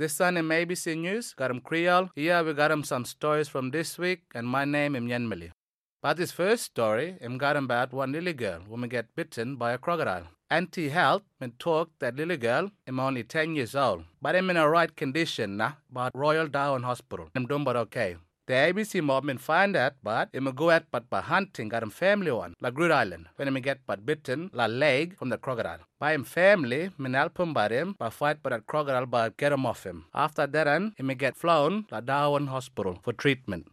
This Sun in ABC News, got him Kriol. Here we got him some stories from this week, and my name is Nyenmeli. But this first story, I'm got about one little girl who get bitten by a crocodile. NT Health and talk that little girl am only 10 years old, but I'm in a right condition now, but Royal Darwin Hospital. I'm doing but okay. The ABC mob men find that, but I'm go at but by hunting got him family one, like Good Island, when I'm get but bitten, la leg from the crocodile. By him family, men help him by him, by fight by that crocodile, but get him off him. After that, and him get flown la Darwin Hospital for treatment.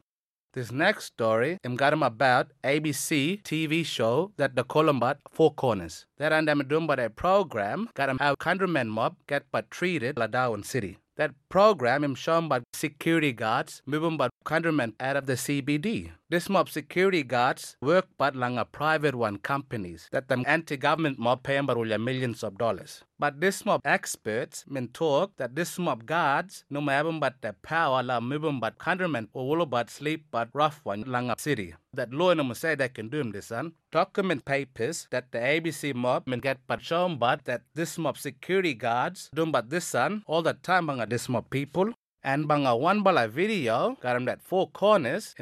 This next story, I'm got him about ABC TV show that the Columbat Four Corners. That and I'm doing by a program, got him how countrymen mob get but treated La Darwin City. That program is shown by security guards moving by countrymen out of the CBD. This mob security guards work but lang a private one companies that the NT government mob pay but millions of dollars. But this mob experts men talk that this mob guards no matter but the power la moving but countrymen or but sleep but rough one lang a city. That law no say they can do him this son. Document papers that the ABC mob men get but shown but that this mob security guards do but this son all the time bang this mob people and bang a one bala video that four corners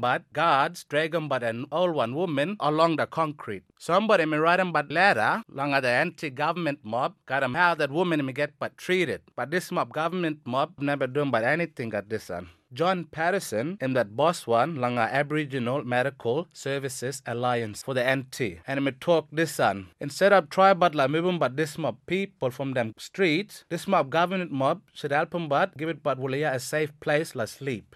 but guards drag him but an old one woman along the concrete. Somebody me write him but letter long the NT government mob got him how that woman me get but treated. But this mob government mob never doing but anything at this son. John Paterson in that boss one langa Aboriginal Medical Services Alliance for the NT. And me talk this son. Instead of try but la moving but this mob people from them streets, this mob government mob should help them but give it but will a safe place la sleep.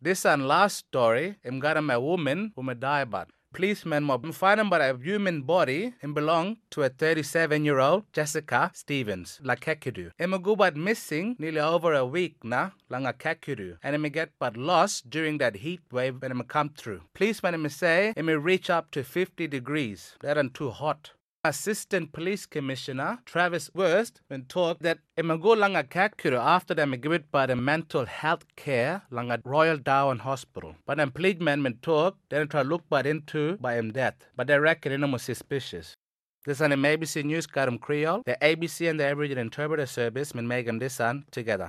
This and last story, I'm got a woman who may die but policeman mob him but a human body and belong to a 37 year old Jessica Stevens, la Kakadu. Emma go but missing nearly over a week na lang a Kakadu. And Emma get but lost during that heat wave when Emma come through. Policeman Emma say Emma reach up to 50 degrees. That ain't too hot. Assistant Police Commissioner Travis Wurst when talk that imago langa Kakadu after them give it by the mental health care langa Royal Darwin Hospital. But then police men when talk they try look but into by him death. But they reckon it was suspicious. This is an ABC News Karam Kriol. The ABC and the Aboriginal Interpreter Service them this on together.